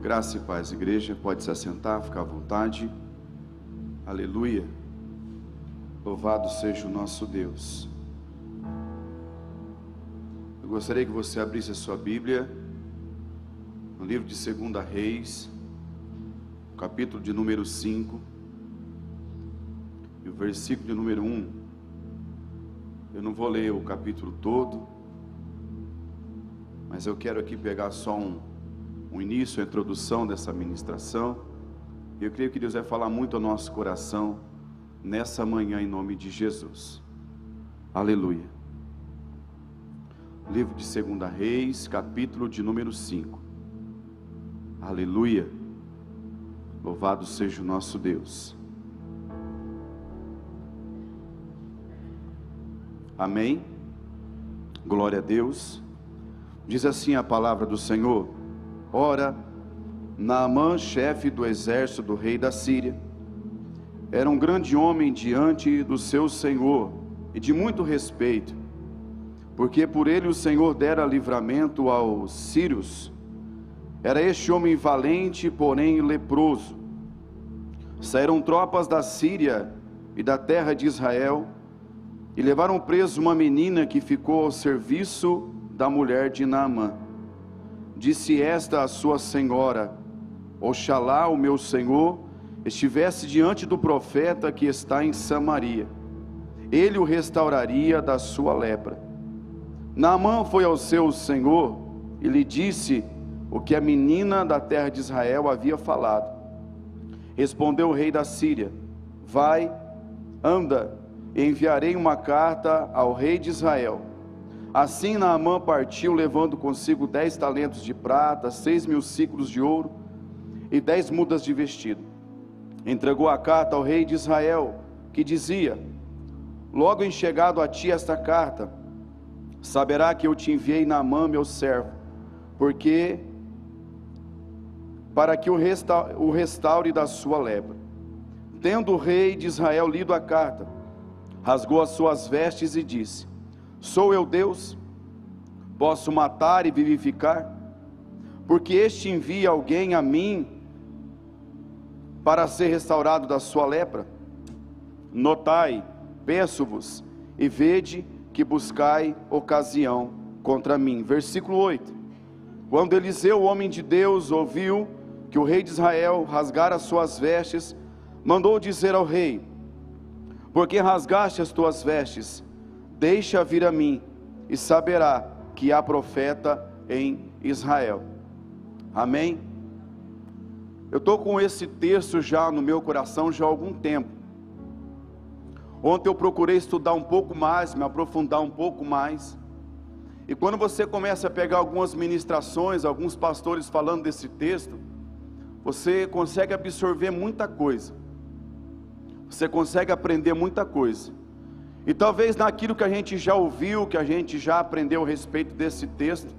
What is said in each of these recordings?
Graça e paz, igreja. Pode se assentar, ficar à vontade. Aleluia. Louvado seja o nosso Deus. Eu gostaria que você abrisse a sua Bíblia no livro de 2 Reis, capítulo de número 5, e o versículo de número 1. Eu não vou ler o capítulo todo, mas eu quero aqui pegar só um, um início, a introdução dessa ministração. Eu creio que Deus vai falar muito ao nosso coração nessa manhã, em nome de Jesus. Aleluia. Livro de 2 Reis, capítulo de número 5. Aleluia. Louvado seja o nosso Deus. Amém. Glória a Deus. Diz assim a palavra do Senhor: Ora, Naamã, chefe do exército do rei da Síria, era um grande homem diante do seu senhor e de muito respeito, porque por ele o Senhor dera livramento aos sírios. Era este homem valente, porém leproso. Saíram tropas da Síria e da terra de Israel e levaram preso uma menina que ficou ao serviço da mulher de Naamã. Disse esta a sua senhora: Oxalá o meu senhor estivesse diante do profeta que está em Samaria. Ele o restauraria da sua lepra. Naamã foi ao seu senhor e lhe disse o que a menina da terra de Israel havia falado. Respondeu o rei da Síria: Vai, anda, enviarei uma carta ao rei de Israel Assim Naamã partiu, levando consigo dez talentos de prata, seis mil ciclos de ouro e dez mudas de vestido. Entregou a carta ao rei de Israel, que dizia: Logo em chegado a ti esta carta, saberá que eu te enviei Naamã, meu servo, porque para que o restaure da sua lepra. Tendo o rei de Israel lido a carta, rasgou as suas vestes e disse: Sou eu Deus? Posso matar e vivificar? Porque este envia alguém a mim para ser restaurado da sua lepra? Notai, peço-vos, e vede que buscai ocasião contra mim. Versículo 8. Quando Eliseu, o homem de Deus, ouviu que o rei de Israel rasgara as suas vestes, mandou dizer ao rei: Por que rasgaste as tuas vestes? Deixa vir a mim, e saberá que há profeta em Israel. Amém? Eu estou com esse texto já no meu coração já há algum tempo. Ontem eu procurei estudar um pouco mais, me aprofundar um pouco mais. E quando você começa a pegar algumas ministrações, alguns pastores falando desse texto, você consegue absorver muita coisa. Você consegue aprender muita coisa. E talvez naquilo que a gente já ouviu, que a gente já aprendeu a respeito desse texto,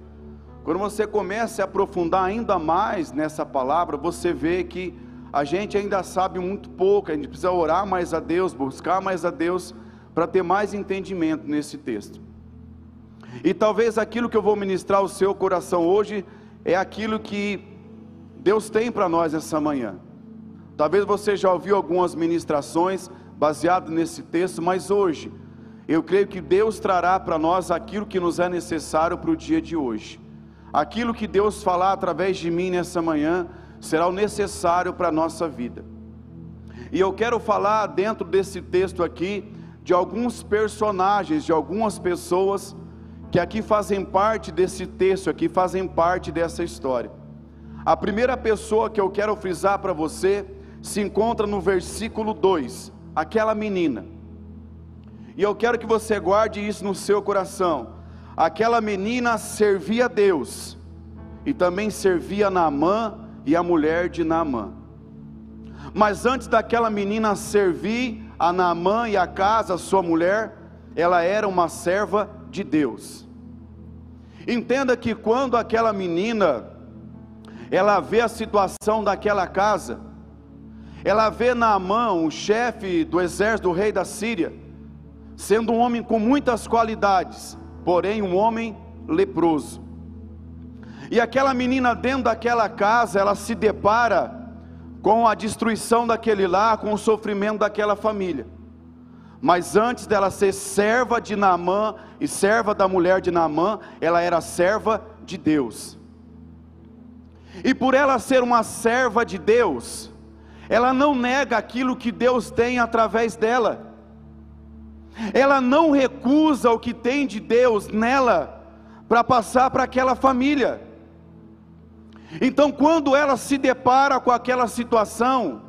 quando você começa a aprofundar ainda mais nessa palavra, você vê que a gente ainda sabe muito pouco, a gente precisa orar mais a Deus, buscar mais a Deus, para ter mais entendimento nesse texto. E talvez aquilo que eu vou ministrar ao seu coração hoje é aquilo que Deus tem para nós essa manhã. Talvez você já ouviu algumas ministrações baseado nesse texto, mas hoje eu creio que Deus trará para nós aquilo que nos é necessário para o dia de hoje. Aquilo que Deus falar através de mim nessa manhã será o necessário para a nossa vida. E eu quero falar dentro desse texto aqui de alguns personagens, de algumas pessoas que aqui fazem parte desse texto, aqui fazem parte dessa história. A primeira pessoa que eu quero frisar para você se encontra no versículo 2 aquela menina. E eu quero que você guarde isso no seu coração. Aquela menina servia a Deus e também servia Naamã e a mulher de Naamã. Mas antes daquela menina servir a Naamã e a casa, sua mulher, ela era uma serva de Deus. Entenda que quando aquela menina ela vê a situação daquela casa, ela vê Naamã, o chefe do exército do rei da Síria, sendo um homem com muitas qualidades, porém um homem leproso. E aquela menina dentro daquela casa, ela se depara com a destruição daquele lar, com o sofrimento daquela família. Mas antes dela ser serva de Naamã e serva da mulher de Naamã, ela era serva de Deus. E por ela ser uma serva de Deus, ela não nega aquilo que Deus tem através dela. Ela não recusa o que tem de Deus nela para passar para aquela família. Então, quando ela se depara com aquela situação,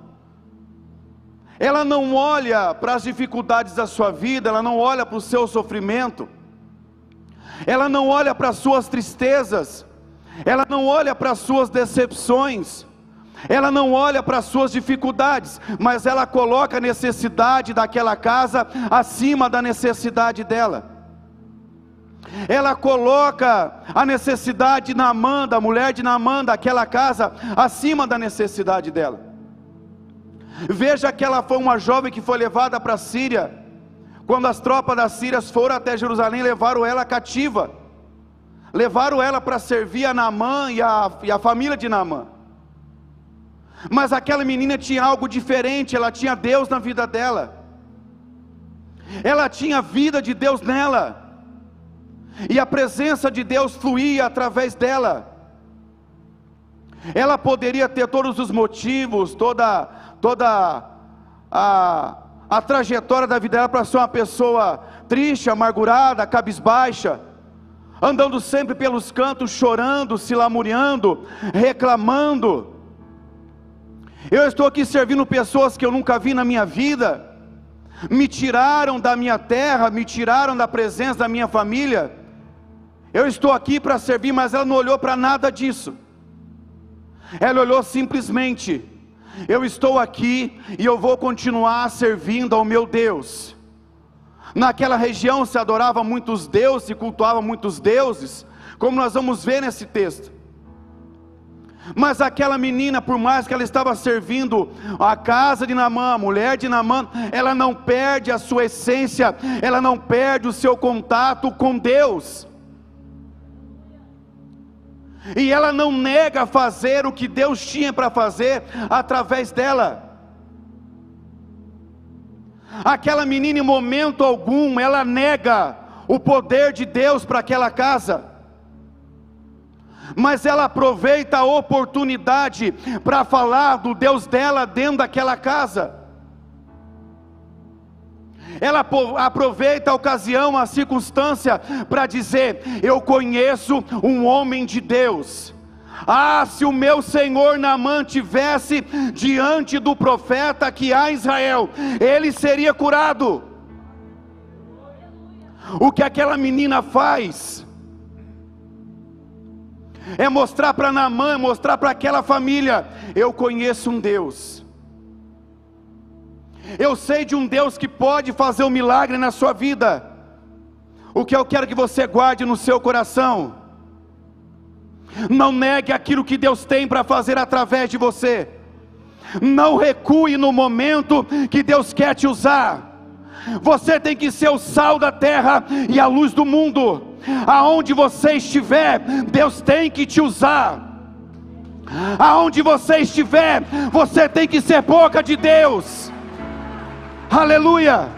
ela não olha para as dificuldades da sua vida, ela não olha para o seu sofrimento, ela não olha para as suas tristezas, ela não olha para as suas decepções, ela não olha para as suas dificuldades, mas ela coloca a necessidade daquela casa acima da necessidade dela. Ela coloca a necessidade de Naamã, da mulher de Naamã, daquela casa, acima da necessidade dela. Veja que ela foi uma jovem que foi levada para a Síria, quando as tropas das Sírias foram até Jerusalém, levaram ela cativa, levaram ela para servir a Naamã e a, e a família de Naamã. Mas aquela menina tinha algo diferente, ela tinha Deus na vida dela, ela tinha a vida de Deus nela, e a presença de Deus fluía através dela. Ela poderia ter todos os motivos, toda, toda a, a trajetória da vida dela para ser uma pessoa triste, amargurada, cabisbaixa, andando sempre pelos cantos, chorando, se lamuriando, reclamando. Eu estou aqui servindo pessoas que eu nunca vi na minha vida, me tiraram da minha terra, me tiraram da presença da minha família. Eu estou aqui para servir, mas ela não olhou para nada disso. Ela olhou simplesmente: eu estou aqui e eu vou continuar servindo ao meu Deus. Naquela região se adorava muitos deuses, se cultuava muitos deuses, como nós vamos ver nesse texto. Mas aquela menina, por mais que ela estava servindo a casa de Namã, a mulher de Namã, ela não perde a sua essência, ela não perde o seu contato com Deus. E ela não nega fazer o que Deus tinha para fazer através dela. Aquela menina, em momento algum, ela nega o poder de Deus para aquela casa mas ela aproveita a oportunidade para falar do Deus dela dentro daquela casa. Ela aproveita a ocasião, a circunstância, para dizer: Eu conheço um homem de Deus. Ah, se o meu senhor Naamã tivesse diante do profeta que há em Israel, ele seria curado. O que aquela menina faz? É mostrar para Naamã, é mostrar para aquela família: eu conheço um Deus. Eu sei de um Deus que pode fazer um milagre na sua vida. O que eu quero que você guarde no seu coração. Não negue aquilo que Deus tem para fazer através de você. Não recue no momento que Deus quer te usar. Você tem que ser o sal da terra e a luz do mundo aonde você estiver, Deus tem que te usar. Aonde você estiver, você tem que ser boca de Deus. Aleluia.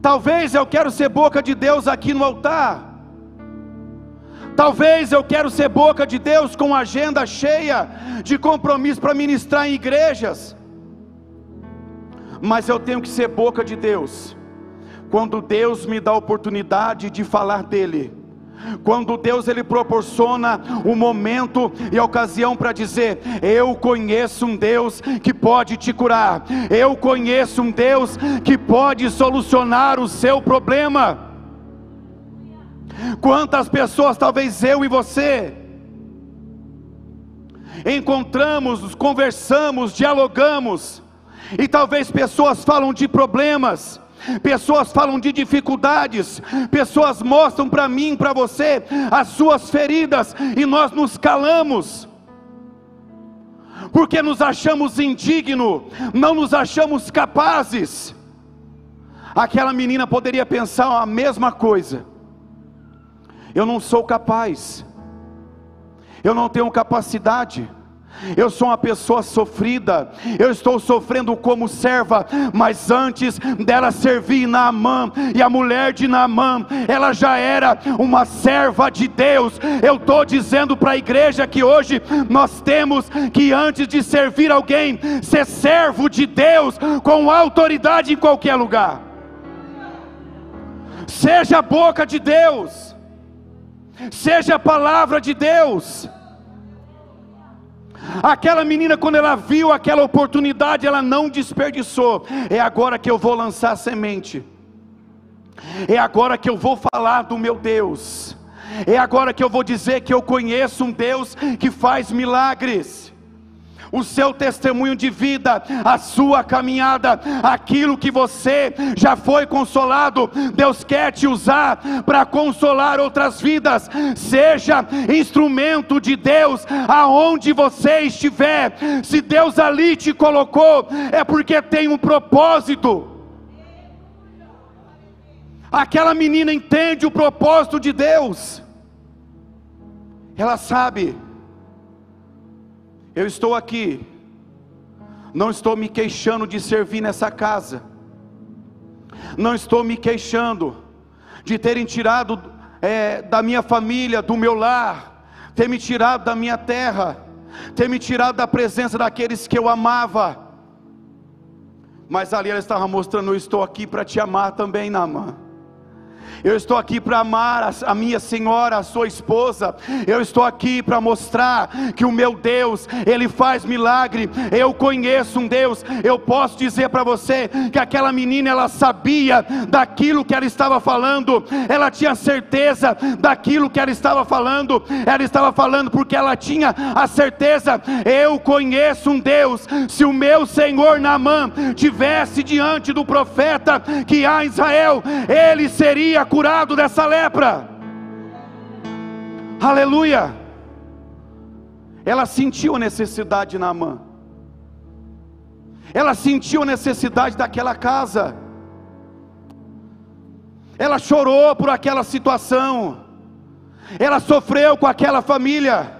Talvez eu quero ser boca de Deus aqui no altar. Talvez eu quero ser boca de Deus com agenda cheia de compromisso para ministrar em igrejas. Mas eu tenho que ser boca de Deus quando Deus me dá a oportunidade de falar dele, quando Deus ele proporciona o momento e a ocasião para dizer: Eu conheço um Deus que pode te curar, eu conheço um Deus que pode solucionar o seu problema. Quantas pessoas, talvez eu e você, encontramos, conversamos, dialogamos, e talvez pessoas falam de problemas, pessoas falam de dificuldades, pessoas mostram para mim, para você, as suas feridas, e nós nos calamos, porque nos achamos indignos, não nos achamos capazes. Aquela menina poderia pensar a mesma coisa. eu não sou capaz, eu não tenho capacidade, eu sou uma pessoa sofrida, eu estou sofrendo como serva, mas antes dela servir Naamã, e a mulher de Naamã, ela já era uma serva de Deus. Eu estou dizendo para a igreja que hoje nós temos que, antes de servir alguém, ser servo de Deus, com autoridade em qualquer lugar. Seja a boca de Deus, seja a palavra de Deus Aquela menina, quando ela viu aquela oportunidade, ela não desperdiçou. É agora que eu vou lançar semente. É agora que eu vou falar do meu Deus. É agora que eu vou dizer que eu conheço um Deus que faz milagres o seu testemunho de vida, a sua caminhada, aquilo que você já foi consolado, Deus quer te usar para consolar outras vidas. Seja instrumento de Deus aonde você estiver. Se Deus ali te colocou, é porque tem um propósito. Aquela menina entende o propósito de Deus. Ela sabe eu estou aqui, não estou me queixando de servir nessa casa, não estou me queixando de terem tirado é, da minha família, do meu lar, ter me tirado da minha terra, ter me tirado da presença daqueles que eu amava. Mas ali ela estava mostrando: eu estou aqui para te amar também, Namã. Eu estou aqui para amar a, minha senhora, a sua esposa. Eu estou aqui para mostrar que o meu Deus, Ele faz milagre. Eu conheço um Deus. Eu posso dizer para você que aquela menina, ela sabia daquilo que ela estava falando. Ela tinha certeza daquilo que ela estava falando. Ela estava falando porque ela tinha a certeza. Eu conheço um Deus. Se o meu Senhor Naamã tivesse diante do profeta que há em Israel, ele seria curado dessa lepra. Aleluia. Ela sentiu a necessidade na mão. Ela sentiu a necessidade daquela casa. Ela chorou por aquela situação. Ela sofreu com aquela família.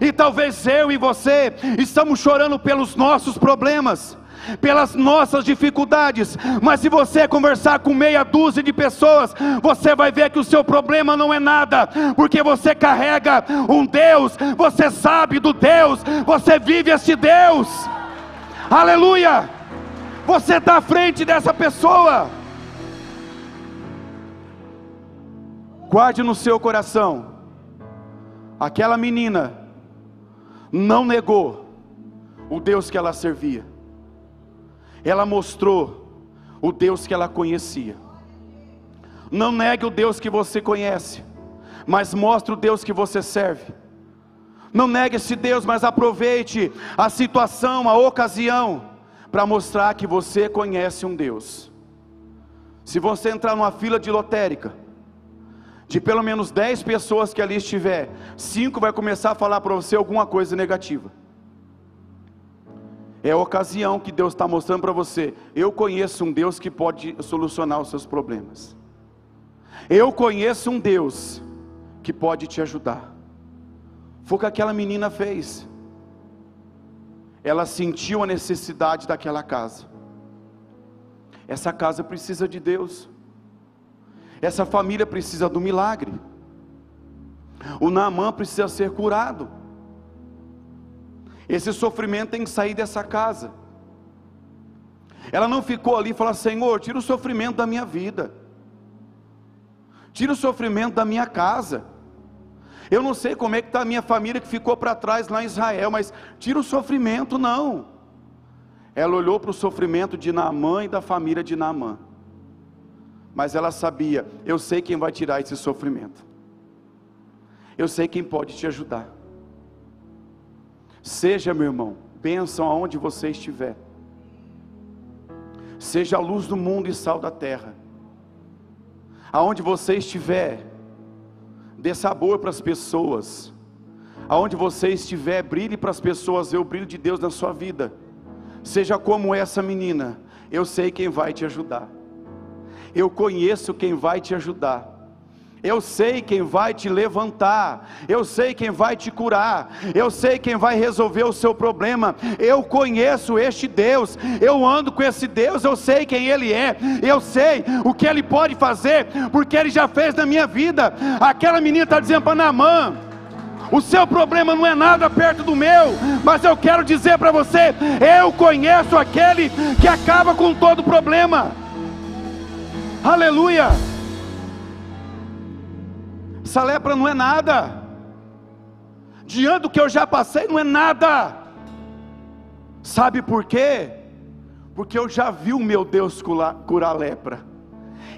E talvez eu e você estamos chorando pelos nossos problemas pelas nossas dificuldades, mas se você conversar com meia dúzia de pessoas, você vai ver que o seu problema não é nada, porque você carrega um Deus, você sabe do Deus, você vive esse Deus, aleluia. Você está à frente dessa pessoa. Guarde no seu coração, aquela menina não negou o Deus que ela servia ela mostrou o Deus que ela conhecia. Não negue o Deus que você conhece, mas mostre o Deus que você serve. Não negue esse Deus, mas aproveite a situação, a ocasião, para mostrar que você conhece um Deus. Se você entrar numa fila de lotérica, de pelo menos 10 pessoas que ali estiver, cinco vai começar a falar para você alguma coisa negativa. É a ocasião que Deus está mostrando para você. Eu conheço um Deus que pode solucionar os seus problemas. Eu conheço um Deus que pode te ajudar. Foi o que aquela menina fez. Ela sentiu a necessidade daquela casa. Essa casa precisa de Deus. Essa família precisa do milagre. O Naamã precisa ser curado. Esse sofrimento tem que sair dessa casa. Ela não ficou ali e falou: Senhor, tira o sofrimento da minha vida, tira o sofrimento da minha casa. Eu não sei como é que está a minha família que ficou para trás lá em Israel, mas tira o sofrimento, não. Ela olhou para o sofrimento de Naamã e da família de Naamã. Mas ela sabia, eu sei quem vai tirar esse sofrimento. Eu sei quem pode te ajudar. Seja, meu irmão, bênção aonde você estiver. Seja a luz do mundo e sal da terra. Aonde você estiver, dê sabor para as pessoas. Aonde você estiver, brilhe para as pessoas ver o brilho de Deus na sua vida. Seja como essa menina, eu sei quem vai te ajudar. Eu conheço quem vai te ajudar. Eu sei quem vai te levantar, eu sei quem vai te curar, eu sei quem vai resolver o seu problema. Eu conheço este Deus, eu ando com esse Deus, eu sei quem Ele é, eu sei o que Ele pode fazer, porque Ele já fez na minha vida. Aquela menina está dizendo para Naamã: o seu problema não é nada perto do meu, mas eu quero dizer para você: eu conheço aquele que acaba com todo problema. Aleluia! Essa lepra não é nada. Diante do que eu já passei, não é nada. Sabe por quê? Porque eu já vi o meu Deus curar, curar lepra.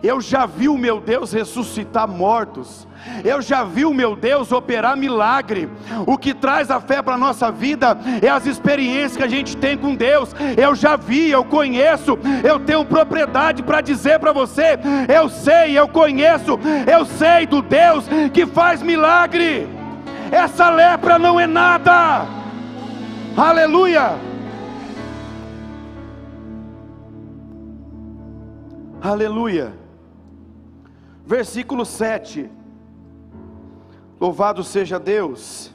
Eu já vi o meu Deus ressuscitar mortos. Eu já vi o meu Deus operar milagre. O que traz a fé para a nossa vida é as experiências que a gente tem com Deus. Eu já vi, eu conheço, eu tenho propriedade para dizer para você: eu sei, eu conheço, eu sei do Deus que faz milagre. Essa lepra não é nada. Aleluia. Aleluia. Versículo 7. Louvado seja Deus.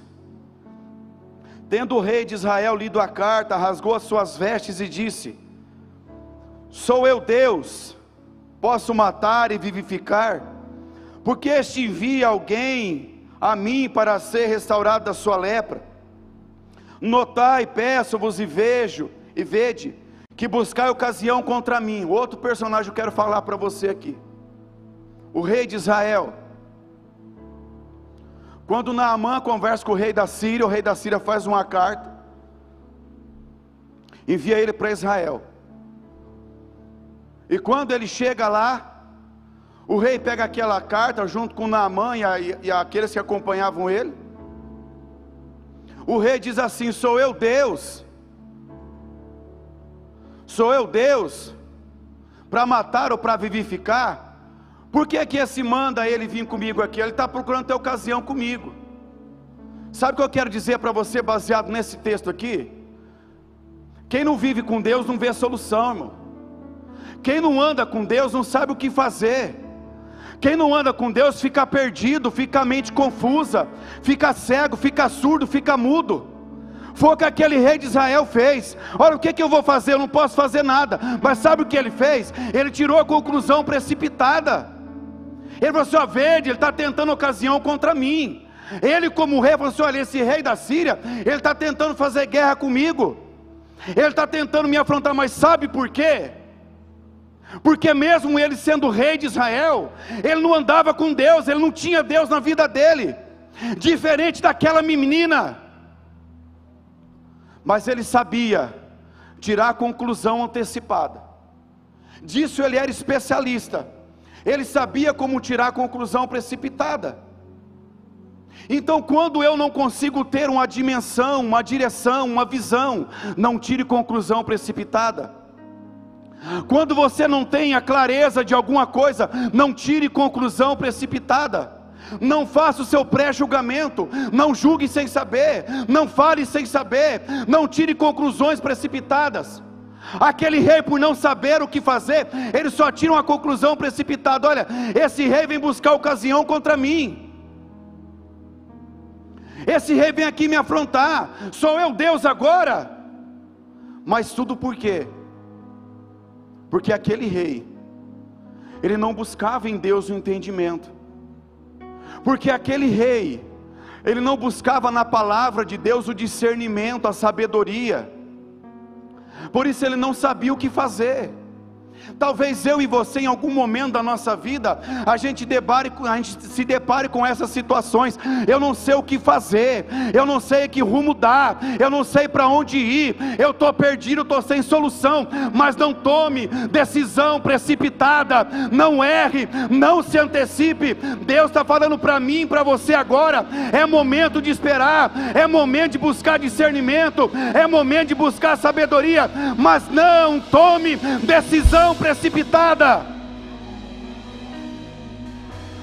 Tendo o rei de Israel lido a carta, rasgou as suas vestes e disse: Sou eu Deus, posso matar e vivificar, porque este envia alguém a mim para ser restaurado da sua lepra. Notai, peço-vos e vejo, e vede, que buscai ocasião contra mim. Outro personagem eu quero falar para você aqui o rei de Israel. Quando Naamã conversa com o rei da Síria, o rei da Síria faz uma carta, envia ele para Israel. E quando ele chega lá, o rei pega aquela carta junto com Naamã e, a, e aqueles que acompanhavam ele. O rei diz assim: Sou eu Deus, sou eu Deus, para matar ou para vivificar. Por que, que esse manda ele vir comigo aqui? Ele está procurando ter ocasião comigo. Sabe o que eu quero dizer para você, baseado nesse texto aqui? Quem não vive com Deus não vê solução, irmão. Quem não anda com Deus não sabe o que fazer. Quem não anda com Deus fica perdido, fica a mente confusa, fica cego, fica surdo, fica mudo. Foi o que aquele rei de Israel fez. Olha, o que, que eu vou fazer? Eu não posso fazer nada. Mas sabe o que ele fez? Ele tirou a conclusão precipitada. Ele falou assim: ó, verde, ele está tentando ocasião contra mim. Ele, como rei, falou assim: olha, esse rei da Síria, ele está tentando fazer guerra comigo. Ele está tentando me afrontar, mas sabe por quê? Porque mesmo ele sendo rei de Israel, ele não andava com Deus, ele não tinha Deus na vida dele. Diferente daquela menina. Mas ele sabia tirar a conclusão antecipada. Disso ele era especialista. Ele sabia como tirar conclusão precipitada. Então, quando eu não consigo ter uma dimensão, uma direção, uma visão, não tire conclusão precipitada. Quando você não tem a clareza de alguma coisa, não tire conclusão precipitada. Não faça o seu pré-julgamento, não julgue sem saber, não fale sem saber, não tire conclusões precipitadas. Aquele rei, por não saber o que fazer, ele só tira uma conclusão precipitada: olha, esse rei vem buscar ocasião contra mim. Esse rei vem aqui me afrontar. Sou eu Deus agora? Mas tudo por quê? Porque aquele rei, ele não buscava em Deus o entendimento. Porque aquele rei, ele não buscava na palavra de Deus o discernimento, a sabedoria por isso ele não sabia o que fazer. Talvez eu e você, em algum momento da nossa vida, a gente, debare, a gente se depare com essas situações. Eu não sei o que fazer, eu não sei que rumo dar, eu não sei para onde ir, eu estou perdido, estou sem solução. Mas não tome decisão precipitada, não erre, não se antecipe. Deus está falando para mim, para você agora. É momento de esperar, é momento de buscar discernimento, é momento de buscar sabedoria, mas não tome decisão precipitada.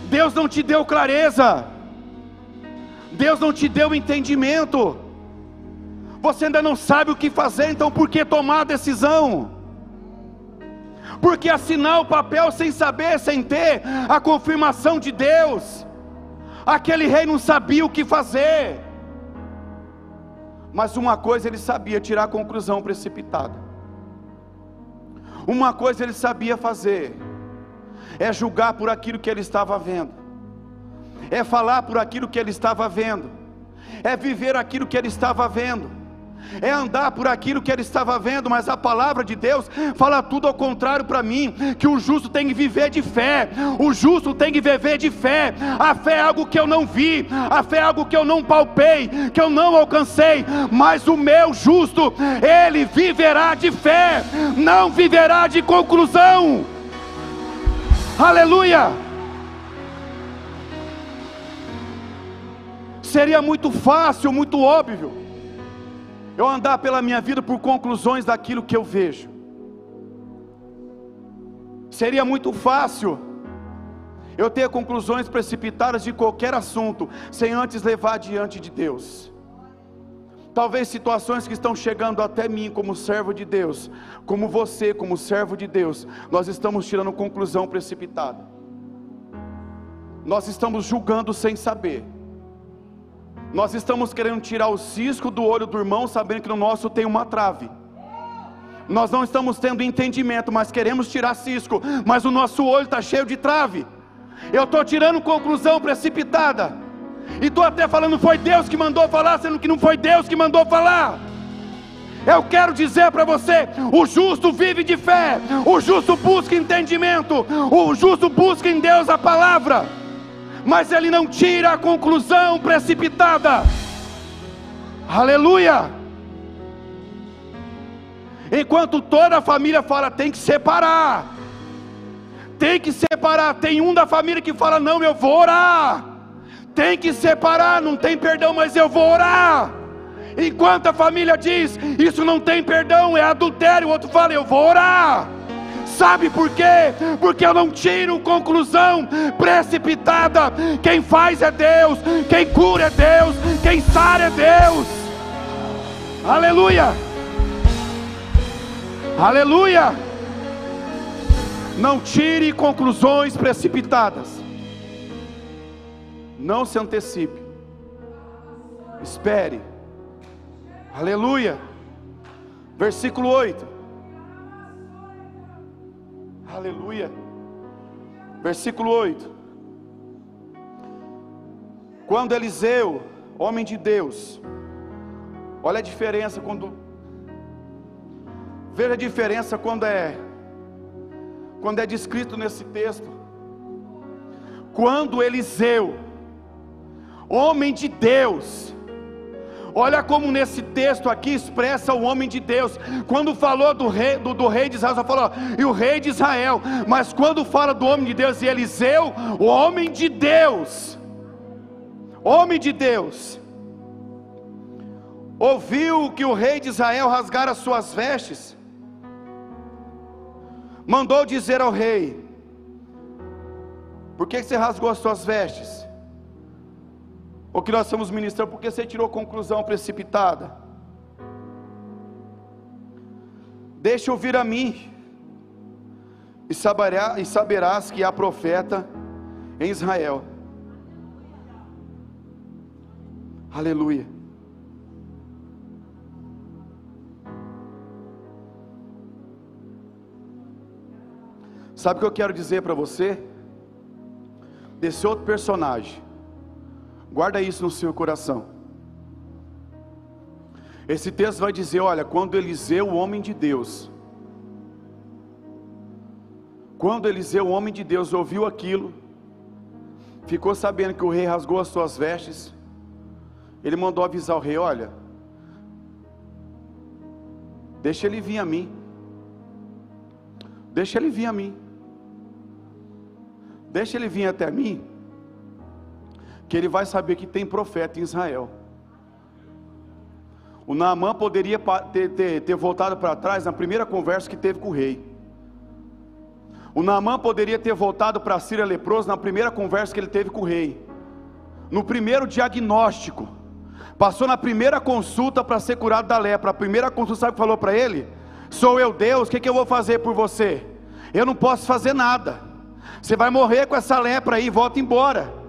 Deus não te deu clareza, Deus não te deu entendimento, você ainda não sabe o que fazer, então por que tomar a decisão? porque assinar o papel sem saber, sem ter a confirmação de Deus, aquele rei não sabia o que fazer, mas uma coisa ele sabia, tirar a conclusão precipitada, uma coisa ele sabia fazer, é julgar por aquilo que ele estava vendo, é falar por aquilo que ele estava vendo, é viver aquilo que ele estava vendo é andar por aquilo que ele estava vendo, mas a palavra de Deus fala tudo ao contrário para mim: que o justo tem que viver de fé, o justo tem que viver de fé. A fé é algo que eu não vi, a fé é algo que eu não palpei, que eu não alcancei, mas o meu justo, ele viverá de fé, não viverá de conclusão. Aleluia! Seria muito fácil, muito óbvio eu andar pela minha vida por conclusões daquilo que eu vejo. Seria muito fácil eu ter conclusões precipitadas de qualquer assunto, sem antes levar diante de Deus. Talvez situações que estão chegando até mim como servo de Deus, como você como servo de Deus, nós estamos tirando conclusão precipitada. Nós estamos julgando sem saber. Nós estamos querendo tirar o cisco do olho do irmão, sabendo que no nosso tem uma trave. Nós não estamos tendo entendimento, mas queremos tirar cisco, mas o nosso olho está cheio de trave. Eu estou tirando conclusão precipitada. E estou até falando, foi Deus que mandou falar, sendo que não foi Deus que mandou falar. Eu quero dizer para você: o justo vive de fé, o justo busca entendimento, o justo busca em Deus a palavra mas ele não tira a conclusão precipitada. Aleluia! Enquanto toda a família fala, tem que separar, tem que separar. Tem um da família que fala, não, eu vou orar. Tem que separar, não tem perdão, mas eu vou orar. Enquanto a família diz, isso não tem perdão, é adultério, o outro fala, eu vou orar. Sabe por quê? Porque eu não tiro conclusão precipitada. Quem faz é Deus, quem cura é Deus, quem sara é Deus. Aleluia! Aleluia! Não tire conclusões precipitadas. Não se antecipe. Espere. Aleluia. Versículo 8. Aleluia. Versículo 8. Quando Eliseu, homem de Deus, olha a diferença quando veja a diferença quando é quando é descrito nesse texto. Quando Eliseu, homem de Deus, Olha como nesse texto aqui expressa o homem de Deus. Quando falou do rei, do, do rei de Israel, só falou, e o rei de Israel. Mas quando fala do homem de Deus e Eliseu, o homem de Deus, homem de Deus, ouviu que o rei de Israel rasgara suas vestes, mandou dizer ao rei: Por que você rasgou as suas vestes? O que nós estamos ministrando, porque você tirou conclusão precipitada. Deixa ouvir a mim, e, saberá, e saberás que há profeta em Israel. Aleluia. Sabe o que eu quero dizer para você? Desse outro personagem Guarda isso no seu coração. Esse texto vai dizer: olha, quando Eliseu, o homem de Deus, quando Eliseu, o homem de Deus, ouviu aquilo, ficou sabendo que o rei rasgou as suas vestes, ele mandou avisar o rei: olha, deixa ele vir a mim, deixa ele vir a mim, deixa ele vir até mim que ele vai saber que tem profeta em Israel. O Naamã poderia ter, ter, ter voltado para trás na primeira conversa que teve com o rei. O Naamã poderia ter voltado para a Síria leproso na primeira conversa que ele teve com o rei. No primeiro diagnóstico. Passou na primeira consulta para ser curado da lepra. A primeira consulta, sabe o que falou para ele? Sou eu Deus, o que, que eu vou fazer por você? Eu não posso fazer nada. Você vai morrer com essa lepra aí, volta embora.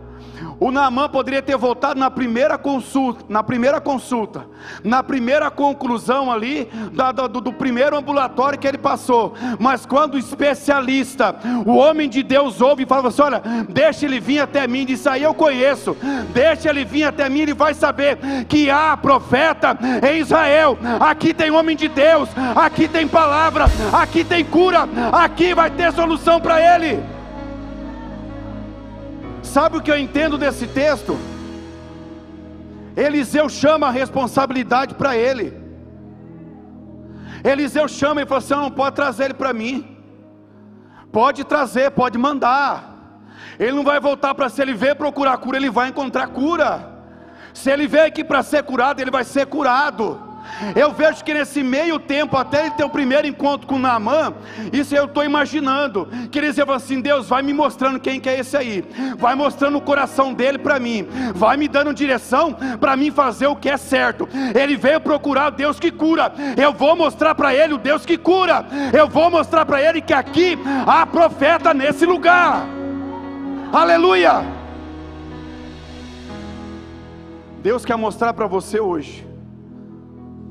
O Naamã poderia ter voltado na primeira consulta, na primeira consulta, na primeira conclusão ali da, do, do, primeiro ambulatório que ele passou. Mas quando o especialista, o homem de Deus ouve e fala assim: olha, deixa ele vir até mim, isso aí eu conheço. Deixa ele vir até mim, ele vai saber que há profeta em Israel. Aqui tem homem de Deus, aqui tem palavra, aqui tem cura, aqui vai ter solução para ele. Sabe o que eu entendo desse texto? Eliseu chama a responsabilidade para ele. Eliseu chama e fala assim: não pode trazer ele para mim. Pode trazer, pode mandar. Ele não vai voltar para se ele ver procurar cura, ele vai encontrar cura. Se ele veio aqui para ser curado, ele vai ser curado. Eu vejo que nesse meio tempo, até ele ter o primeiro encontro com Naamã, isso eu estou imaginando, que ele dizia assim: Deus, vai me mostrando quem que é esse aí, vai mostrando o coração dele para mim, vai me dando direção para mim fazer o que é certo. Ele veio procurar o Deus que cura, eu vou mostrar para ele o Deus que cura, eu vou mostrar para ele que aqui há profeta nesse lugar. Aleluia! Deus quer mostrar para você hoje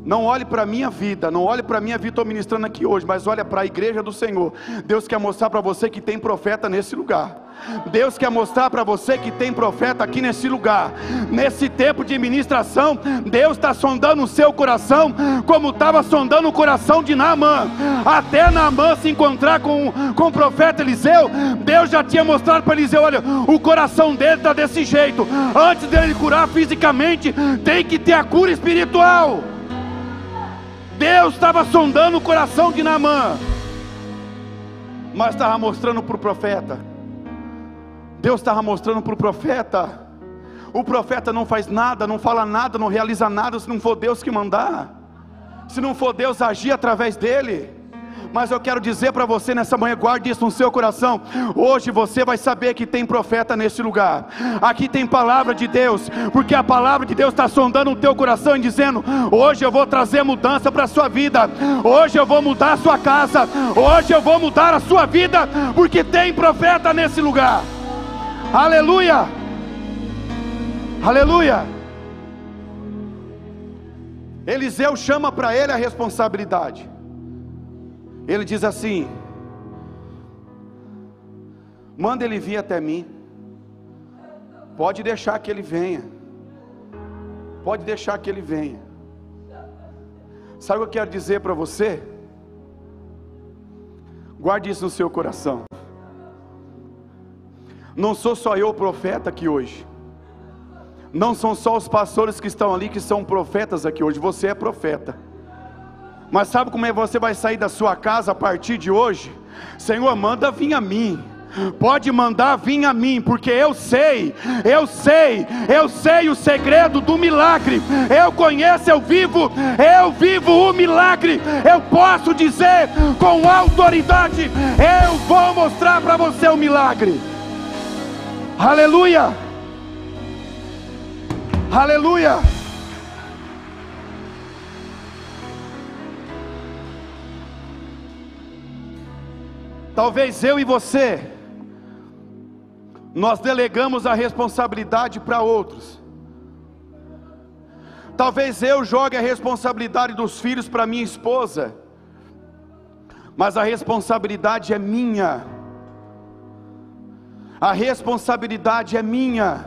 não olhe para a minha vida, não olhe para a minha vida, estou ministrando aqui hoje, mas olha para a igreja do Senhor. Deus quer mostrar para você que tem profeta nesse lugar. Deus quer mostrar para você que tem profeta aqui nesse lugar. Nesse tempo de ministração, Deus está sondando o seu coração, como estava sondando o coração de Naamã. Até Naamã se encontrar com, com o profeta Eliseu, Deus já tinha mostrado para Eliseu: olha, o coração dele está desse jeito. Antes dele curar fisicamente, tem que ter a cura espiritual. Deus estava sondando o coração de Naamã, mas estava mostrando para o profeta. Deus estava mostrando para o profeta. O profeta não faz nada, não fala nada, não realiza nada se não for Deus que mandar, se não for Deus agir através dele. Mas eu quero dizer para você nessa manhã, guarde isso no seu coração. Hoje você vai saber que tem profeta nesse lugar. Aqui tem palavra de Deus, porque a palavra de Deus está sondando o teu coração e dizendo: hoje eu vou trazer mudança para a sua vida. Hoje eu vou mudar a sua casa. Hoje eu vou mudar a sua vida, porque tem profeta nesse lugar. Aleluia! Aleluia! Eliseu chama para ele a responsabilidade. Ele diz assim: manda ele vir até mim, pode deixar que ele venha, pode deixar que ele venha. Sabe o que eu quero dizer para você? Guarde isso no seu coração. Não sou só eu profeta aqui hoje. Não são só os pastores que estão ali que são profetas aqui hoje. Você é profeta. Mas sabe como é que você vai sair da sua casa a partir de hoje? Senhor, manda vir a mim. Pode mandar vir a mim, porque eu sei, eu sei, eu sei o segredo do milagre. Eu conheço, eu vivo, eu vivo o milagre. Eu posso dizer com autoridade: eu vou mostrar para você o milagre. Aleluia! Aleluia! Talvez eu e você, nós delegamos a responsabilidade para outros. Talvez eu jogue a responsabilidade dos filhos para minha esposa, mas a responsabilidade é minha. A responsabilidade é minha.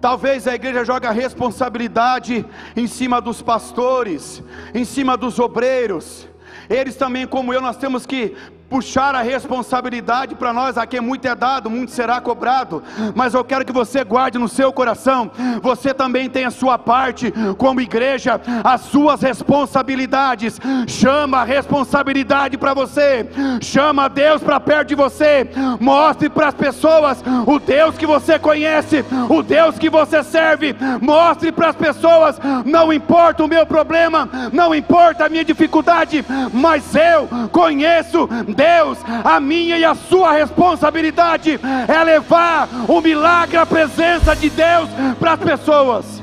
Talvez a igreja jogue a responsabilidade em cima dos pastores, em cima dos obreiros. Eles também, como eu, nós temos que puxar a responsabilidade para nós, a quem muito é dado, muito será cobrado. Mas eu quero que você guarde no seu coração, você também tem a sua parte, como igreja, as suas responsabilidades. Chama a responsabilidade para você, chama Deus para perto de você, mostre para as pessoas o Deus que você conhece, o Deus que você serve. Mostre para as pessoas: não importa o meu problema, não importa a minha dificuldade, mas eu conheço Deus, a minha e a sua responsabilidade é levar o milagre, a presença de Deus para as pessoas.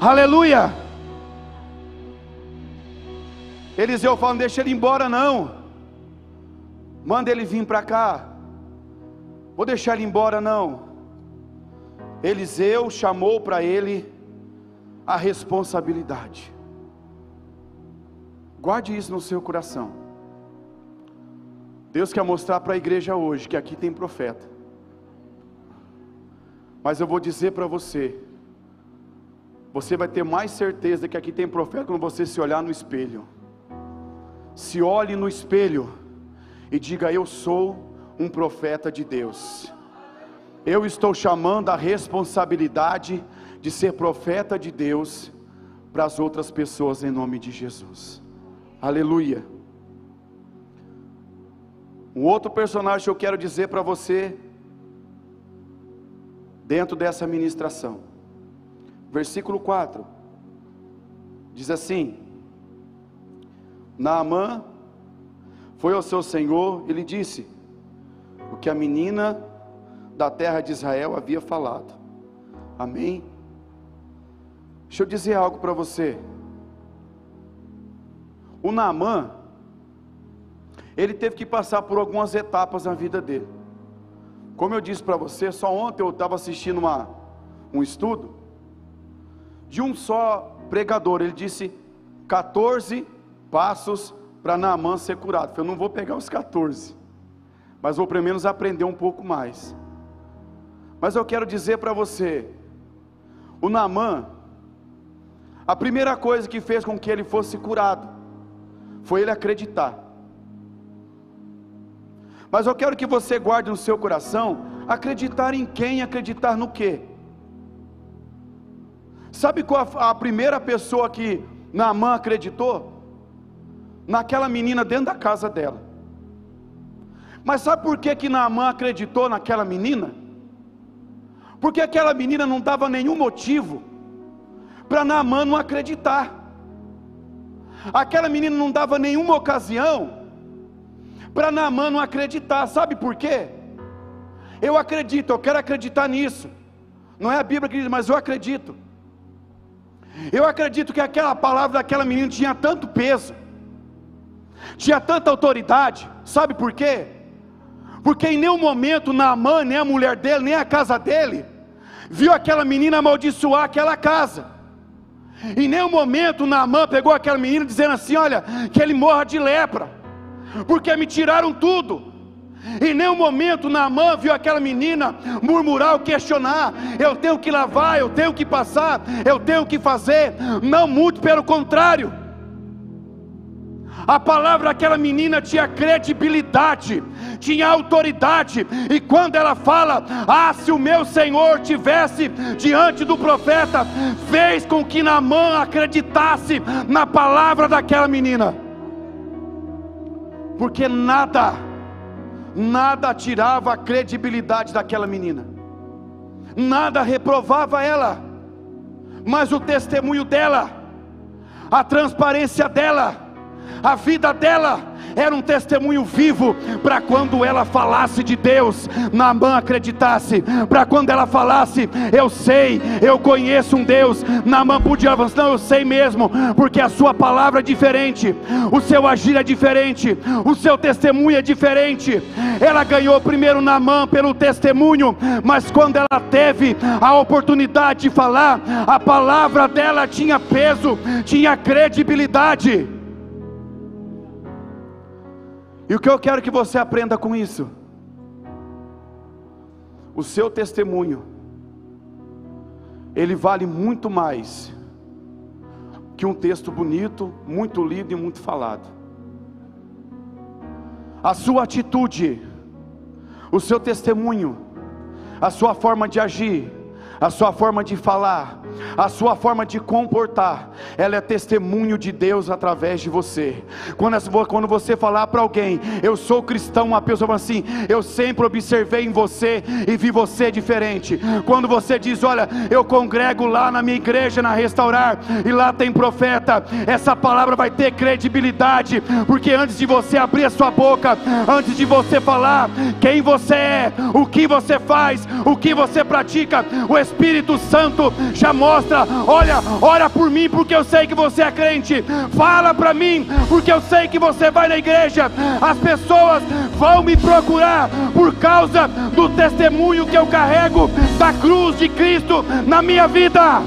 Aleluia. Eliseu falando, deixa ele embora não. Manda ele vir para cá. Vou deixar ele embora, não. Eliseu chamou para ele a responsabilidade. Guarde isso no seu coração. Deus quer mostrar para a igreja hoje que aqui tem profeta. Mas eu vou dizer para você, você vai ter mais certeza que aqui tem profeta quando você se olhar no espelho. Se olhe no espelho e diga: Eu sou um profeta de Deus. Eu estou chamando a responsabilidade de ser profeta de Deus para as outras pessoas em nome de Jesus. Aleluia. Um outro personagem que eu quero dizer para você, dentro dessa ministração, versículo 4, diz assim: Naamã foi ao seu senhor e lhe disse: O que a menina da terra de Israel havia falado. Amém? Deixa eu dizer algo para você. O Naamã, ele teve que passar por algumas etapas na vida dele. Como eu disse para você, só ontem eu estava assistindo uma, um estudo de um só pregador. Ele disse 14 passos para Naamã ser curado. Eu não vou pegar os 14, mas vou pelo menos aprender um pouco mais. Mas eu quero dizer para você, o Naamã, a primeira coisa que fez com que ele fosse curado, foi ele acreditar. Mas eu quero que você guarde no seu coração, acreditar em quem, acreditar no quê? Sabe qual a, a primeira pessoa que Naamã acreditou? naquela menina dentro da casa dela. Mas sabe por que que Naamã acreditou naquela menina? Porque aquela menina não dava nenhum motivo para Naamã não acreditar. Aquela menina não dava nenhuma ocasião para Naamã não acreditar. Sabe por quê? Eu acredito, eu quero acreditar nisso. Não é a Bíblia que diz, mas eu acredito. Eu acredito que aquela palavra daquela menina tinha tanto peso tinha tanta autoridade, sabe por quê? Porque em nenhum momento Naamã, nem a mulher dele, nem a casa dele, viu aquela menina amaldiçoar aquela casa. Em nenhum momento Naamã pegou aquela menina dizendo assim: Olha, que ele morra de lepra, porque me tiraram tudo. Em nenhum momento Naamã viu aquela menina murmurar ou questionar: Eu tenho que lavar, eu tenho que passar, eu tenho que fazer. Não, muito pelo contrário. A palavra daquela menina tinha credibilidade, tinha autoridade, e quando ela fala: Ah, se o meu Senhor tivesse diante do profeta, fez com que Naamã acreditasse na palavra daquela menina, porque nada, nada tirava a credibilidade daquela menina, nada reprovava ela, mas o testemunho dela, a transparência dela, a vida dela era um testemunho vivo para quando ela falasse de Deus, Naamã acreditasse, para quando ela falasse, eu sei, eu conheço um Deus, Naamã podia avançar, não, eu sei mesmo, porque a sua palavra é diferente, o seu agir é diferente, o seu testemunho é diferente. Ela ganhou primeiro Naamã pelo testemunho, mas quando ela teve a oportunidade de falar, a palavra dela tinha peso, tinha credibilidade. E o que eu quero que você aprenda com isso? O seu testemunho, ele vale muito mais que um texto bonito, muito lido e muito falado. A sua atitude, o seu testemunho, a sua forma de agir, a sua forma de falar, a sua forma de comportar, ela é testemunho de Deus através de você. Quando, quando você falar para alguém, eu sou cristão, uma pessoa fala assim, eu sempre observei em você e vi você diferente. Quando você diz, olha, eu congrego lá na minha igreja, na restaurar, e lá tem profeta, essa palavra vai ter credibilidade, porque antes de você abrir a sua boca, antes de você falar quem você é, o que você faz, o que você pratica, o Espírito Santo já mostra: olha, ora por mim, porque eu sei que você é crente. Fala para mim, porque eu sei que você vai na igreja. As pessoas vão me procurar por causa do testemunho que eu carrego da cruz de Cristo na minha vida.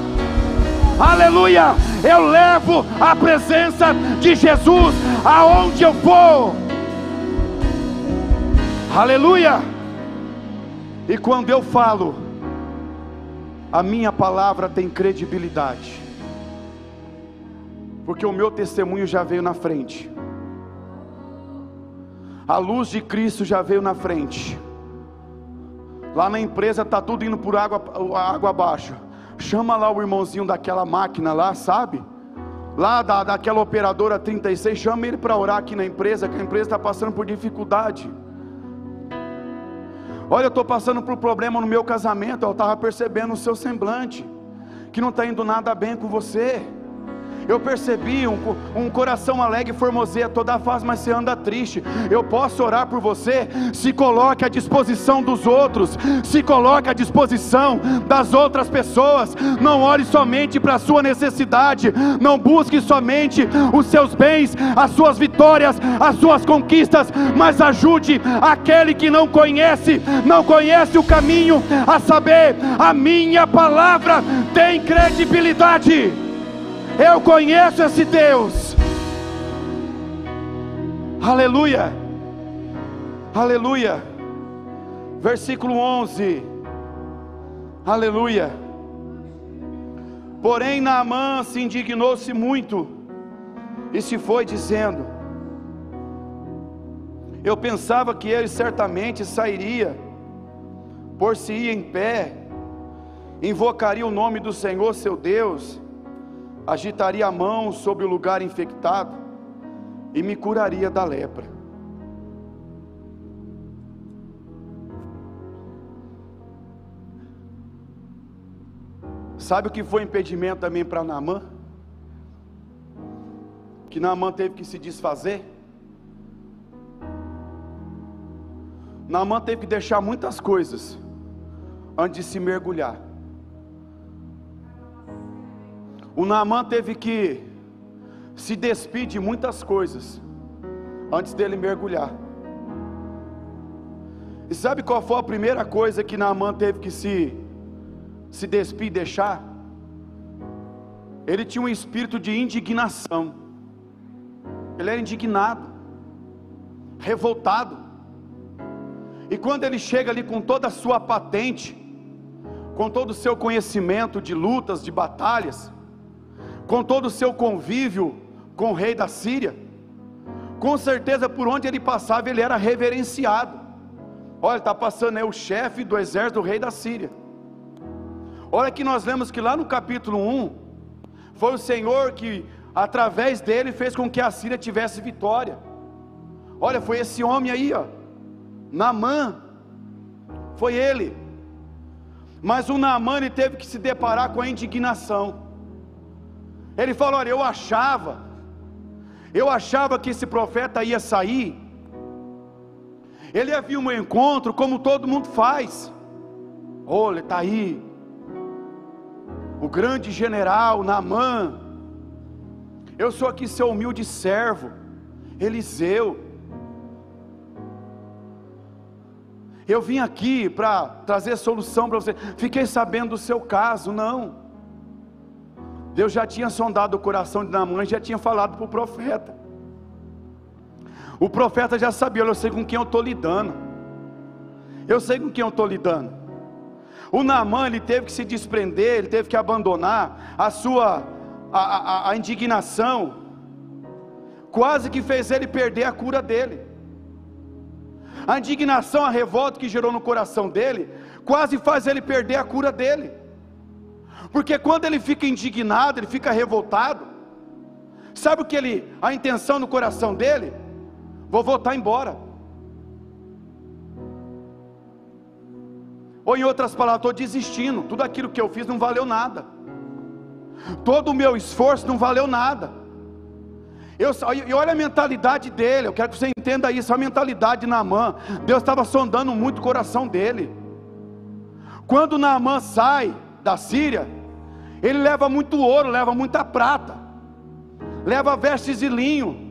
Aleluia! Eu levo a presença de Jesus aonde eu for. Aleluia! E quando eu falo, a minha palavra tem credibilidade, porque o meu testemunho já veio na frente, a luz de Cristo já veio na frente. Lá na empresa está tudo indo por água, água abaixo. Chama lá o irmãozinho daquela máquina lá, sabe? Lá da, daquela operadora 36, chama ele para orar aqui na empresa, que a empresa está passando por dificuldade. Olha, eu estou passando por um problema no meu casamento. Eu estava percebendo o seu semblante, que não está indo nada bem com você eu percebi um, um coração alegre formoseia toda a fase, mas você anda triste. Eu posso orar por você, se coloque à disposição dos outros, se coloque à disposição das outras pessoas. Não ore somente para a sua necessidade, não busque somente os seus bens, as suas vitórias, as suas conquistas, mas ajude aquele que não conhece, não conhece o caminho, a saber, a minha palavra tem credibilidade. Eu conheço esse Deus. Aleluia. Aleluia. Versículo 11. Aleluia. Porém, Naamã se indignou-se muito e se foi dizendo: Eu pensava que ele certamente sairia, por se ir em pé, invocaria o nome do Senhor seu Deus agitaria a mão sobre o lugar infectado e me curaria da lepra. Sabe o que foi impedimento também para Naamã? Que Naamã teve que se desfazer? Naamã teve que deixar muitas coisas antes de se mergulhar. O Naamã teve que se despedir de muitas coisas antes dele mergulhar. E sabe qual foi a primeira coisa que Naamã teve que se, se despir e deixar? Ele tinha um espírito de indignação. Ele era indignado, revoltado. E quando ele chega ali com toda a sua patente, com todo o seu conhecimento de lutas, de batalhas, com todo o seu convívio com o rei da Síria, com certeza por onde ele passava ele era reverenciado. Olha, está passando aí o chefe do exército do rei da Síria. Olha que nós lemos que lá no capítulo 1, foi o Senhor que, através dele, fez com que a Síria tivesse vitória. Olha, foi esse homem aí, ó, Naamã, foi ele. Mas o Naamã ele teve que se deparar com a indignação. Ele falou: Olha, eu achava, eu achava que esse profeta ia sair, ele ia vir um encontro como todo mundo faz. Olha, está aí, o grande general Naamã. Eu sou aqui seu humilde servo, Eliseu. Eu vim aqui para trazer solução para você. Fiquei sabendo do seu caso, não. Deus já tinha sondado o coração de Naamã e já tinha falado para o profeta. O profeta já sabia, eu sei com quem eu estou lidando. Eu sei com quem eu estou lidando. O Naamã ele teve que se desprender, ele teve que abandonar a sua a, a, a indignação, quase que fez ele perder a cura dele. A indignação, a revolta que gerou no coração dele, quase faz ele perder a cura dele. Porque quando ele fica indignado, ele fica revoltado, sabe o que ele, a intenção no coração dele? Vou voltar embora. Ou em outras palavras, estou desistindo, tudo aquilo que eu fiz não valeu nada. Todo o meu esforço não valeu nada. Eu, e olha a mentalidade dele, eu quero que você entenda isso, a mentalidade de Naamã. Deus estava sondando muito o coração dele. Quando Naamã sai da Síria, Ele leva muito ouro, leva muita prata, leva vestes de linho.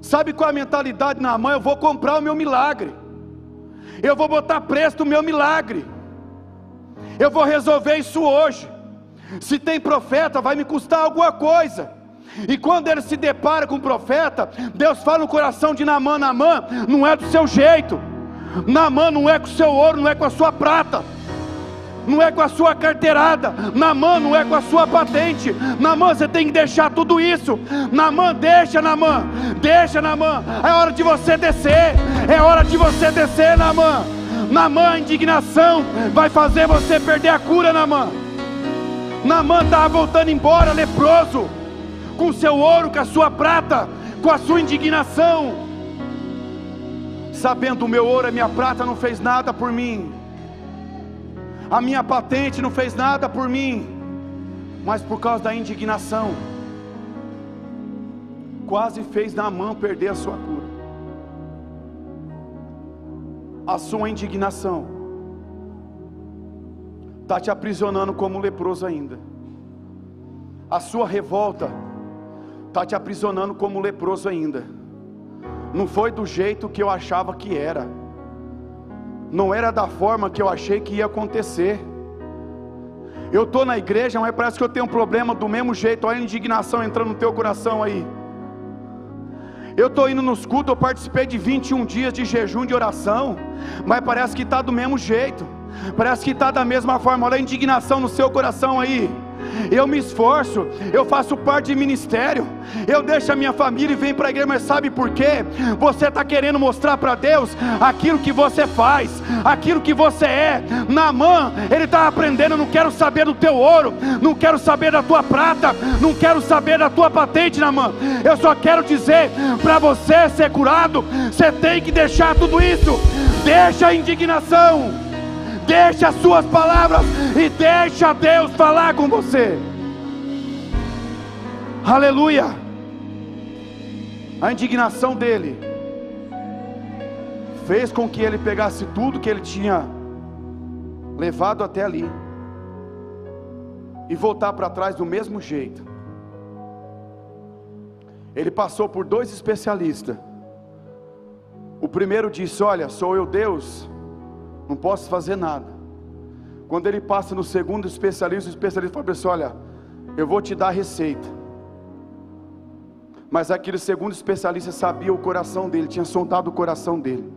Sabe qual é a mentalidade na mão? Eu vou comprar o meu milagre, eu vou botar preço no meu milagre, eu vou resolver isso hoje. Se tem profeta, vai me custar alguma coisa. E quando ele se depara com o profeta, Deus fala no coração de Namã: Namã, não é do seu jeito, Namã não é com o seu ouro, não é com a sua prata não é com a sua carteirada, na mão não é com a sua patente, na mão você tem que deixar tudo isso, na mão deixa na mão, deixa na mão, é hora de você descer, é hora de você descer na mão, na mão a indignação vai fazer você perder a cura na mão, na mão estava voltando embora leproso, com seu ouro, com a sua prata, com a sua indignação, sabendo o meu ouro e minha prata não fez nada por mim, a minha patente não fez nada por mim, mas por causa da indignação, quase fez Naamã perder a sua cura. A sua indignação está te aprisionando como leproso ainda. A sua revolta está te aprisionando como leproso ainda. Não foi do jeito que eu achava que era não era da forma que eu achei que ia acontecer. Eu estou na igreja, mas parece que eu tenho um problema do mesmo jeito. Olha a indignação entrando no teu coração aí. Eu estou indo nos cultos, eu participei de 21 dias de jejum de oração, mas parece que está do mesmo jeito, parece que está da mesma forma. Olha a indignação no seu coração aí eu me esforço, eu faço parte de ministério, eu deixo a minha família e venho para a igreja, mas sabe por quê? Você está querendo mostrar para Deus aquilo que você faz, aquilo que você é. Namã, ele está aprendendo, não quero saber do teu ouro, não quero saber da tua prata, não quero saber da tua patente, Namã. Eu só quero dizer para você ser curado, você tem que deixar tudo isso. Deixa a indignação deixa as suas palavras e deixa Deus falar com você. Aleluia. A indignação dele fez com que ele pegasse tudo que ele tinha levado até ali e voltar para trás do mesmo jeito. Ele passou por dois especialistas. O primeiro disse: Olha, sou eu Deus não posso fazer nada. Quando ele passa no segundo especialista, o especialista fala para Olha, eu vou te dar a receita. Mas aquele segundo especialista sabia o coração dele, tinha sondado o coração dele.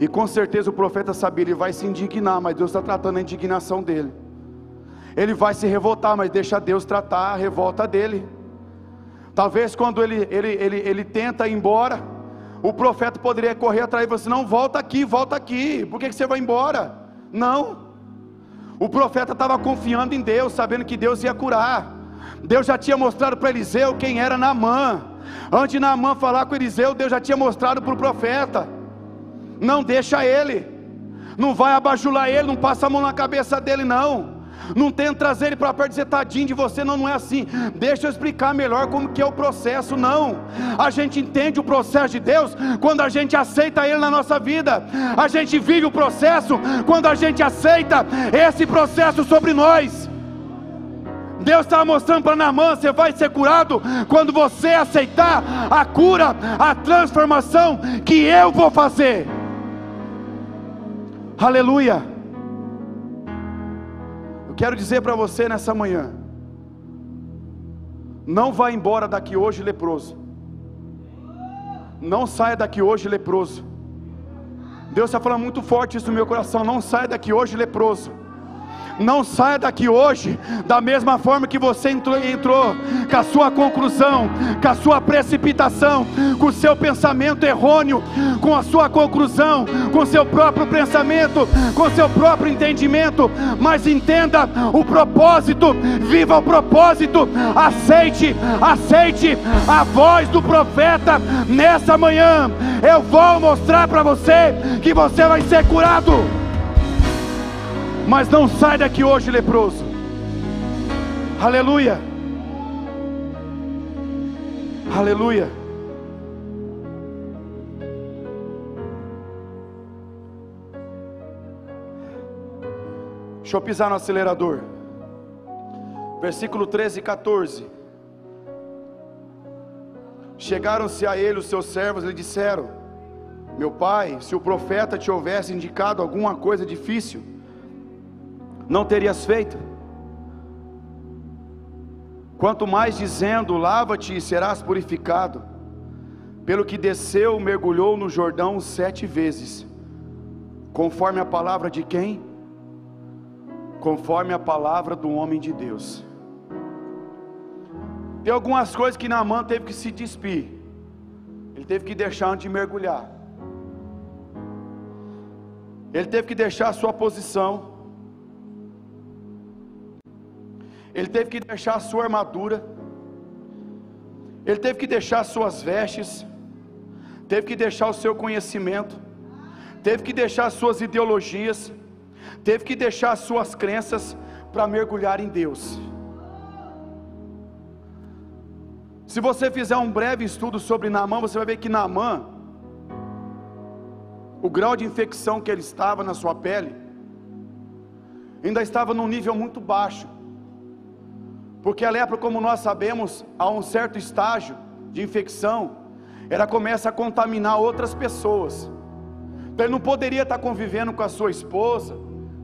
E com certeza o profeta sabia, ele vai se indignar, mas Deus está tratando a indignação dele. Ele vai se revoltar, mas deixa Deus tratar a revolta dele. Talvez quando ele, ele, ele, ele tenta ir embora, o profeta poderia correr atrás e falar assim: não, volta aqui, volta aqui, por que, que você vai embora? Não, o profeta estava confiando em Deus, sabendo que Deus ia curar. Deus já tinha mostrado para Eliseu quem era Naamã. Antes de Naamã falar com Eliseu, Deus já tinha mostrado para o profeta. Não deixa ele, não vai abajular ele, não passa a mão na cabeça dele, não. Não tenta trazer ele para perto e dizer tadinho de você, não, não é assim. Deixa eu explicar melhor como que é o processo, não. A gente entende o processo de Deus quando a gente aceita Ele na nossa vida. A gente vive o processo quando a gente aceita esse processo sobre nós. Deus estava mostrando para Naamã: você vai ser curado quando você aceitar a cura, a transformação que eu vou fazer. Aleluia. Quero dizer para você nessa manhã: não vá embora daqui hoje leproso. Não saia daqui hoje leproso. Deus está falando muito forte isso no meu coração. Não saia daqui hoje leproso. Não saia daqui hoje da mesma forma que você entrou, entrou, com a sua conclusão, com a sua precipitação, com o seu pensamento errôneo, com a sua conclusão, com o seu próprio pensamento, com o seu próprio entendimento. Mas entenda o propósito, viva o propósito, aceite, aceite a voz do profeta nessa manhã. Eu vou mostrar para você que você vai ser curado mas não sai daqui hoje leproso. Aleluia. Aleluia. Deixa eu pisar no acelerador. Versículo 13 e 14. Chegaram-se a ele os seus servos e lhe disseram: Meu pai, se o profeta te houvesse indicado alguma coisa difícil, não terias feito. Quanto mais dizendo: Lava-te e serás purificado, pelo que desceu, mergulhou no Jordão sete vezes, conforme a palavra de quem? Conforme a palavra do homem de Deus. Tem algumas coisas que Naamã teve que se despir. Ele teve que deixar antes de mergulhar. Ele teve que deixar a sua posição. Ele teve que deixar a sua armadura. Ele teve que deixar as suas vestes. Teve que deixar o seu conhecimento. Teve que deixar as suas ideologias. Teve que deixar as suas crenças para mergulhar em Deus. Se você fizer um breve estudo sobre Naamã, você vai ver que Naamã, o grau de infecção que ele estava na sua pele, ainda estava num nível muito baixo. Porque a lepra, como nós sabemos, a um certo estágio de infecção, ela começa a contaminar outras pessoas. Então ele não poderia estar convivendo com a sua esposa,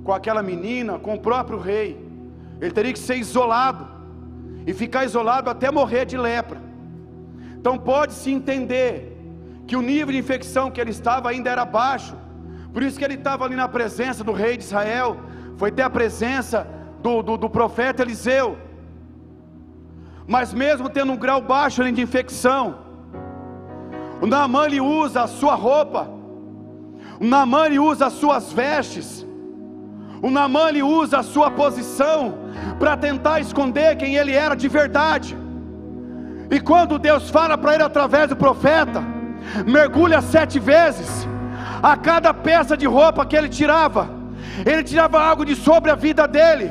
com aquela menina, com o próprio rei. Ele teria que ser isolado e ficar isolado até morrer de lepra. Então pode-se entender que o nível de infecção que ele estava ainda era baixo, por isso que ele estava ali na presença do rei de Israel, foi ter a presença do, do, do profeta Eliseu. Mas mesmo tendo um grau baixo de infecção, o Naamã ele usa a sua roupa, o Naamã ele usa as suas vestes, o Naamã ele usa a sua posição para tentar esconder quem ele era de verdade. E quando Deus fala para ele através do profeta, mergulha sete vezes, a cada peça de roupa que ele tirava, ele tirava algo de sobre a vida dele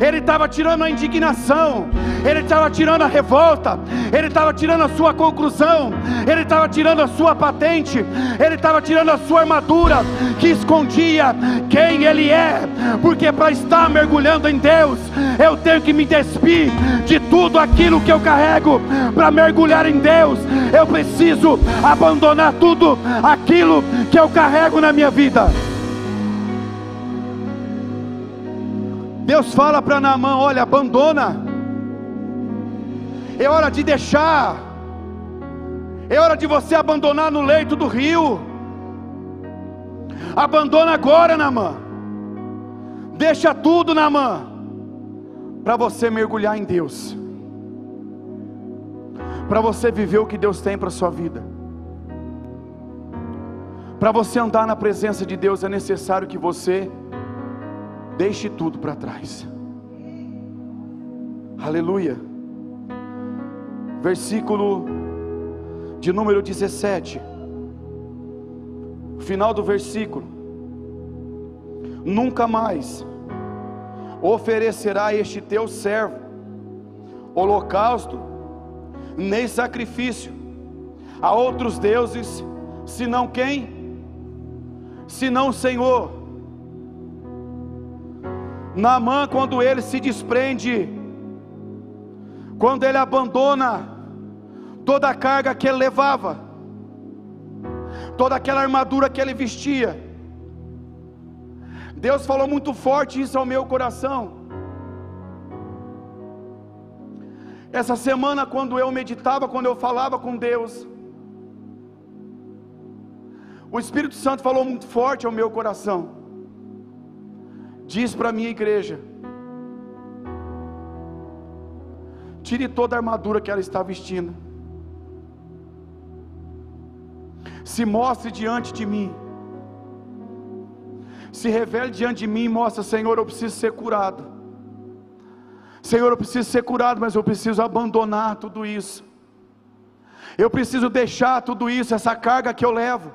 ele estava tirando a indignação, ele estava tirando a revolta, ele estava tirando a sua conclusão, ele estava tirando a sua patente, ele estava tirando a sua armadura que escondia quem ele é, porque para estar mergulhando em Deus, eu tenho que me despir de tudo aquilo que eu carrego, para mergulhar em Deus, eu preciso abandonar tudo aquilo que eu carrego na minha vida. Deus fala para Naamã: olha, abandona, é hora de deixar, é hora de você abandonar no leito do rio, abandona agora, Naamã, deixa tudo, Naamã, para você mergulhar em Deus, para você viver o que Deus tem para a sua vida. Para você andar na presença de Deus é necessário que você Deixe tudo para trás. Aleluia. Versículo de número 17. Final do versículo. Nunca mais oferecerá este teu servo holocausto, nem sacrifício a outros deuses, senão quem? Senão o Senhor Naamã, quando ele se desprende, quando ele abandona toda a carga que ele levava, toda aquela armadura que ele vestia, Deus falou muito forte isso ao meu coração. Essa semana, quando eu meditava, quando eu falava com Deus, o Espírito Santo falou muito forte ao meu coração. Diz para a minha igreja: tire toda a armadura que ela está vestindo, se mostre diante de mim, se revele diante de mim e mostre: Senhor, eu preciso ser curado. Senhor, eu preciso ser curado, mas eu preciso abandonar tudo isso. Eu preciso deixar tudo isso, essa carga que eu levo,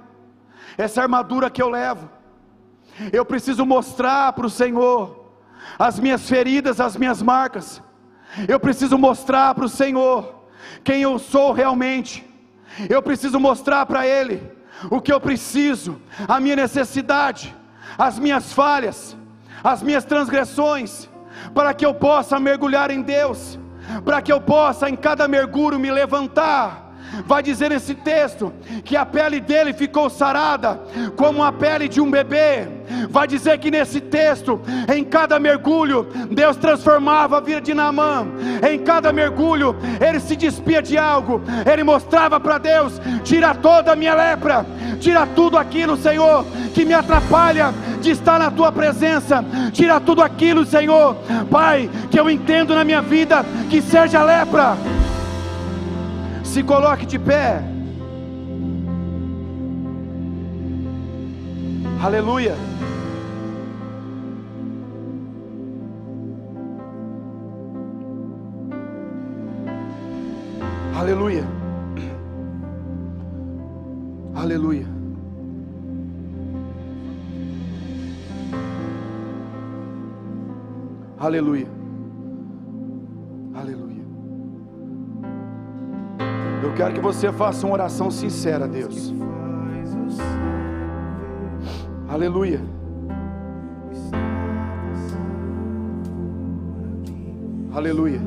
essa armadura que eu levo. Eu preciso mostrar para o Senhor as minhas feridas, as minhas marcas. Eu preciso mostrar para o Senhor quem eu sou realmente. Eu preciso mostrar para Ele o que eu preciso, a minha necessidade, as minhas falhas, as minhas transgressões, para que eu possa mergulhar em Deus, para que eu possa em cada mergulho me levantar vai dizer nesse texto que a pele dele ficou sarada, como a pele de um bebê. Vai dizer que nesse texto, em cada mergulho, Deus transformava a vida de Naamã. Em cada mergulho, ele se despia de algo, ele mostrava para Deus: tira toda a minha lepra, tira tudo aquilo, Senhor, que me atrapalha de estar na tua presença, tira tudo aquilo, Senhor, Pai, que eu entendo na minha vida que seja lepra se coloque de pé. Aleluia. Aleluia. Aleluia. Aleluia. Aleluia. Eu quero que você faça uma oração sincera Deus. Aleluia. Aleluia.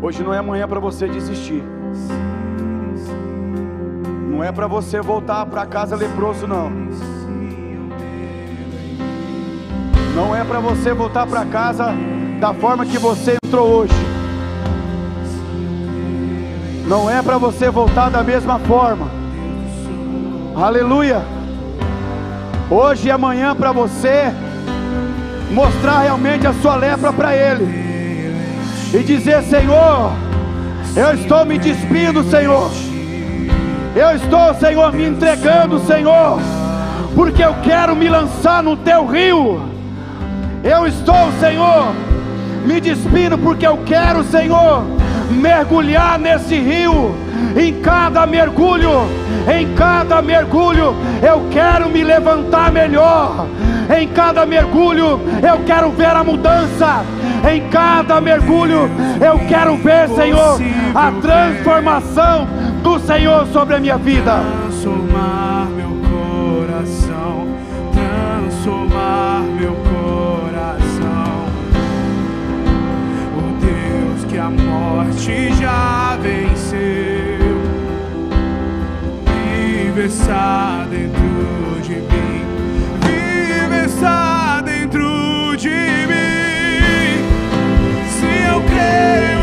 Hoje não é amanhã para você desistir. Não é para você voltar para casa leproso, não. Não é para você voltar para casa da forma que você entrou hoje. Não é para você voltar da mesma forma. Aleluia. Hoje e amanhã para você mostrar realmente a sua lepra para Ele e dizer: Senhor, eu estou me despindo, Senhor. Eu estou, Senhor, me entregando, Senhor, porque eu quero me lançar no Teu rio. Eu estou, Senhor, me despindo porque eu quero, Senhor, mergulhar nesse rio. Em cada mergulho, em cada mergulho, eu quero me levantar melhor. Em cada mergulho, eu quero ver a mudança. Em cada mergulho, eu quero ver, Senhor, a transformação do Senhor sobre a minha vida. morte já venceu e versar dentro de mim está dentro de mim. Se eu creio